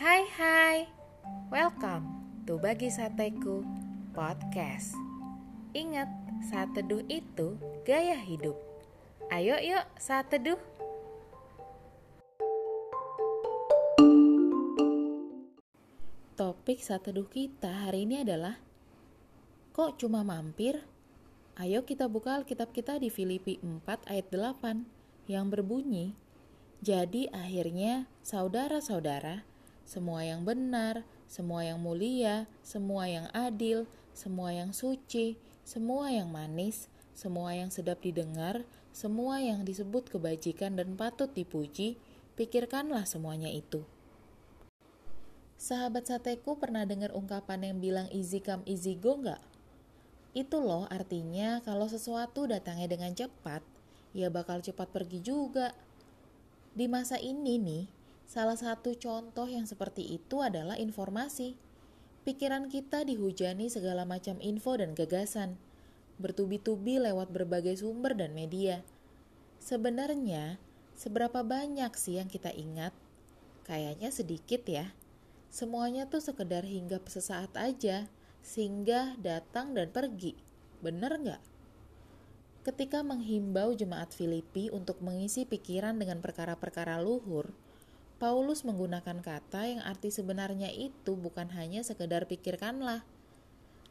Hai hai, welcome to Bagi Sateku Podcast. Ingat, saat teduh itu gaya hidup. Ayo yuk saat teduh Topik saat teduh kita hari ini adalah Kok cuma mampir? Ayo kita buka Alkitab kita di Filipi 4 ayat 8 yang berbunyi Jadi akhirnya saudara-saudara semua yang benar, semua yang mulia, semua yang adil, semua yang suci, semua yang manis, semua yang sedap didengar, semua yang disebut kebajikan dan patut dipuji, pikirkanlah semuanya itu. Sahabat sateku pernah dengar ungkapan yang bilang easy come easy go nggak? Itu loh artinya kalau sesuatu datangnya dengan cepat, ya bakal cepat pergi juga. Di masa ini nih, Salah satu contoh yang seperti itu adalah informasi. Pikiran kita dihujani segala macam info dan gagasan, bertubi-tubi lewat berbagai sumber dan media. Sebenarnya, seberapa banyak sih yang kita ingat? Kayaknya sedikit ya. Semuanya tuh sekedar hingga sesaat aja, singgah, datang, dan pergi. Bener nggak? Ketika menghimbau jemaat Filipi untuk mengisi pikiran dengan perkara-perkara luhur, Paulus menggunakan kata yang arti sebenarnya itu bukan hanya sekedar pikirkanlah.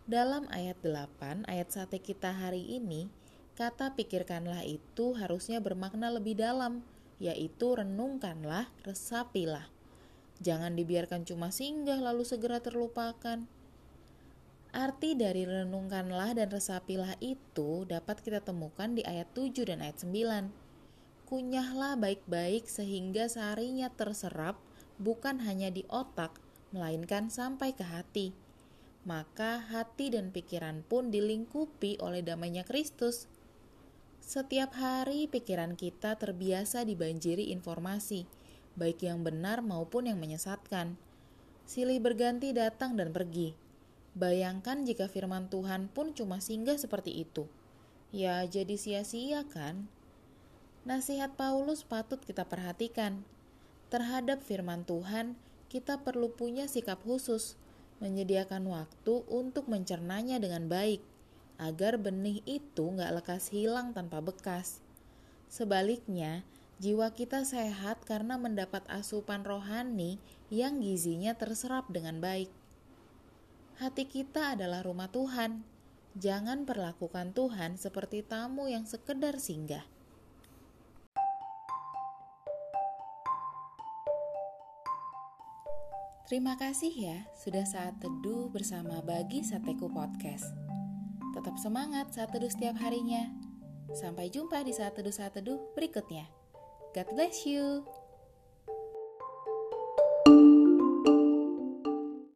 Dalam ayat 8, ayat sate kita hari ini, kata pikirkanlah itu harusnya bermakna lebih dalam, yaitu renungkanlah, resapilah. Jangan dibiarkan cuma singgah lalu segera terlupakan. Arti dari renungkanlah dan resapilah itu dapat kita temukan di ayat 7 dan ayat 9 kunyahlah baik-baik sehingga sarinya terserap bukan hanya di otak, melainkan sampai ke hati. Maka hati dan pikiran pun dilingkupi oleh damainya Kristus. Setiap hari pikiran kita terbiasa dibanjiri informasi, baik yang benar maupun yang menyesatkan. Silih berganti datang dan pergi. Bayangkan jika firman Tuhan pun cuma singgah seperti itu. Ya, jadi sia-sia kan? Nasihat Paulus patut kita perhatikan. Terhadap firman Tuhan, kita perlu punya sikap khusus, menyediakan waktu untuk mencernanya dengan baik, agar benih itu nggak lekas hilang tanpa bekas. Sebaliknya, jiwa kita sehat karena mendapat asupan rohani yang gizinya terserap dengan baik. Hati kita adalah rumah Tuhan. Jangan perlakukan Tuhan seperti tamu yang sekedar singgah. Terima kasih ya sudah saat teduh bersama Bagi Sateku Podcast. Tetap semangat saat teduh setiap harinya. Sampai jumpa di saat teduh-saat teduh berikutnya. God bless you.